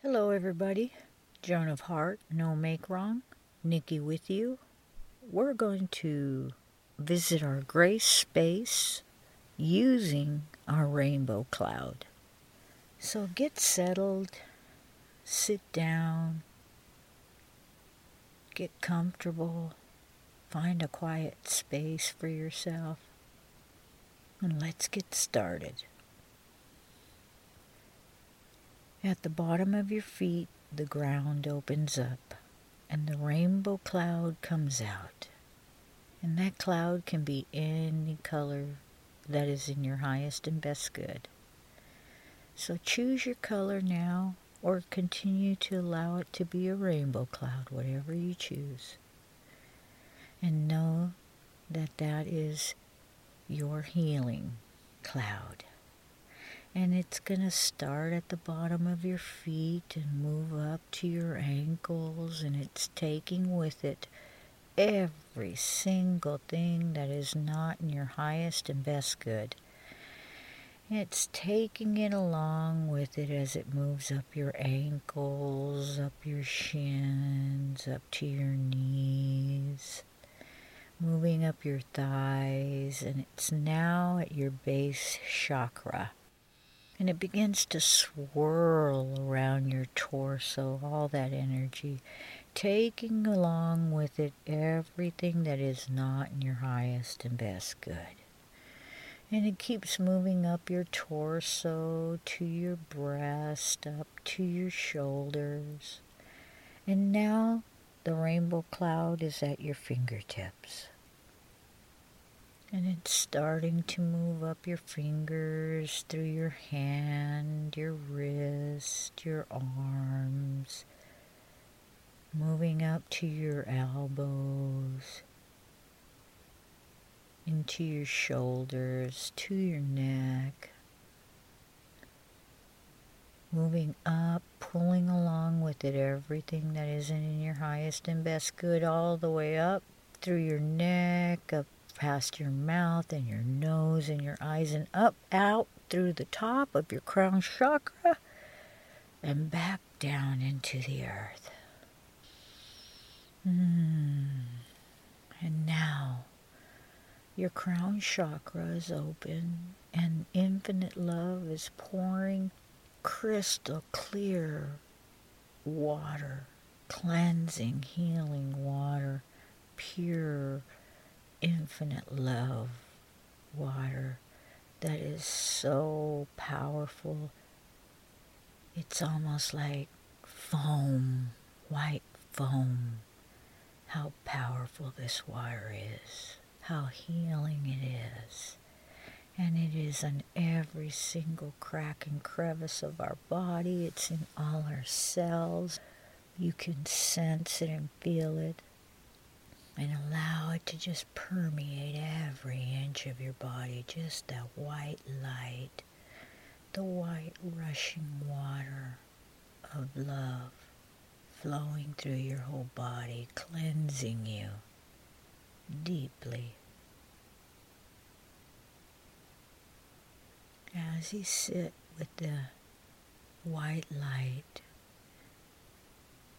Hello, everybody. Joan of Heart, No Make Wrong, Nikki with you. We're going to visit our grace space using our rainbow cloud. So get settled, sit down, get comfortable, find a quiet space for yourself, and let's get started. At the bottom of your feet, the ground opens up and the rainbow cloud comes out. And that cloud can be any color that is in your highest and best good. So choose your color now or continue to allow it to be a rainbow cloud, whatever you choose. And know that that is your healing cloud and it's going to start at the bottom of your feet and move up to your ankles and it's taking with it every single thing that is not in your highest and best good. It's taking it along with it as it moves up your ankles, up your shins, up to your knees, moving up your thighs, and it's now at your base chakra and it begins to swirl around your torso, all that energy, taking along with it everything that is not in your highest and best good. And it keeps moving up your torso to your breast, up to your shoulders. And now the rainbow cloud is at your fingertips. And it's starting to move up your fingers through your hand, your wrist, your arms, moving up to your elbows, into your shoulders, to your neck, moving up, pulling along with it. Everything that isn't in your highest and best good, all the way up through your neck, up past your mouth and your nose and your eyes and up, out through the top of your crown chakra and back down into the earth. Mm. And now your crown chakra is open and infinite love is pouring crystal clear water, cleansing, healing water, pure infinite love water that is so powerful. It's almost like foam, white foam. How powerful this water is, how healing it is. And it is in every single crack and crevice of our body, it's in all our cells. You can sense it and feel it and allow it to just permeate every inch of your body, just that white light, the white rushing water of love flowing through your whole body, cleansing you deeply. As you sit with the white light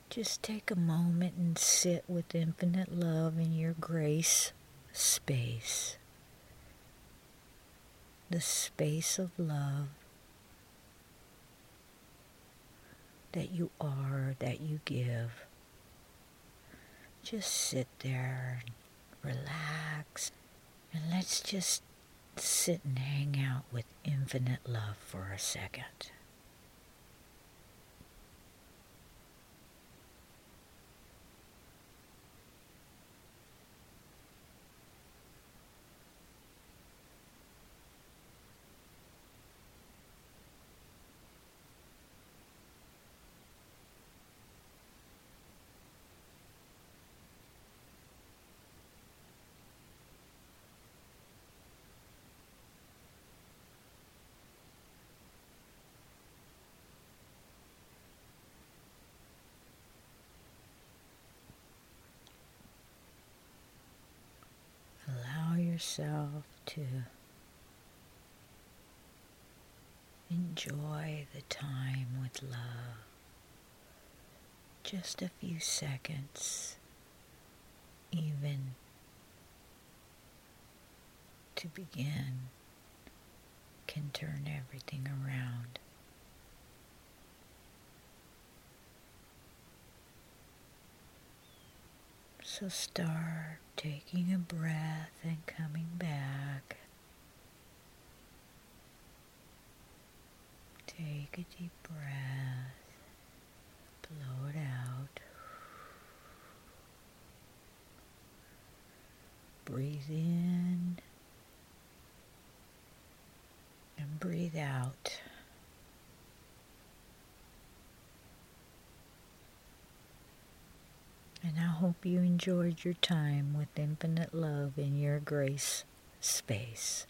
just take a moment and sit with infinite love in your grace space. The space of love that you are, that you give. Just sit there and relax and let's just sit and hang out with infinite love for a second. Yourself to enjoy the time with love. just a few seconds, even to begin, can turn everything around. So start taking a breath and coming back. Take a deep breath, blow it out. Breathe in and breathe out. And I hope you enjoyed your time with infinite love in your grace space.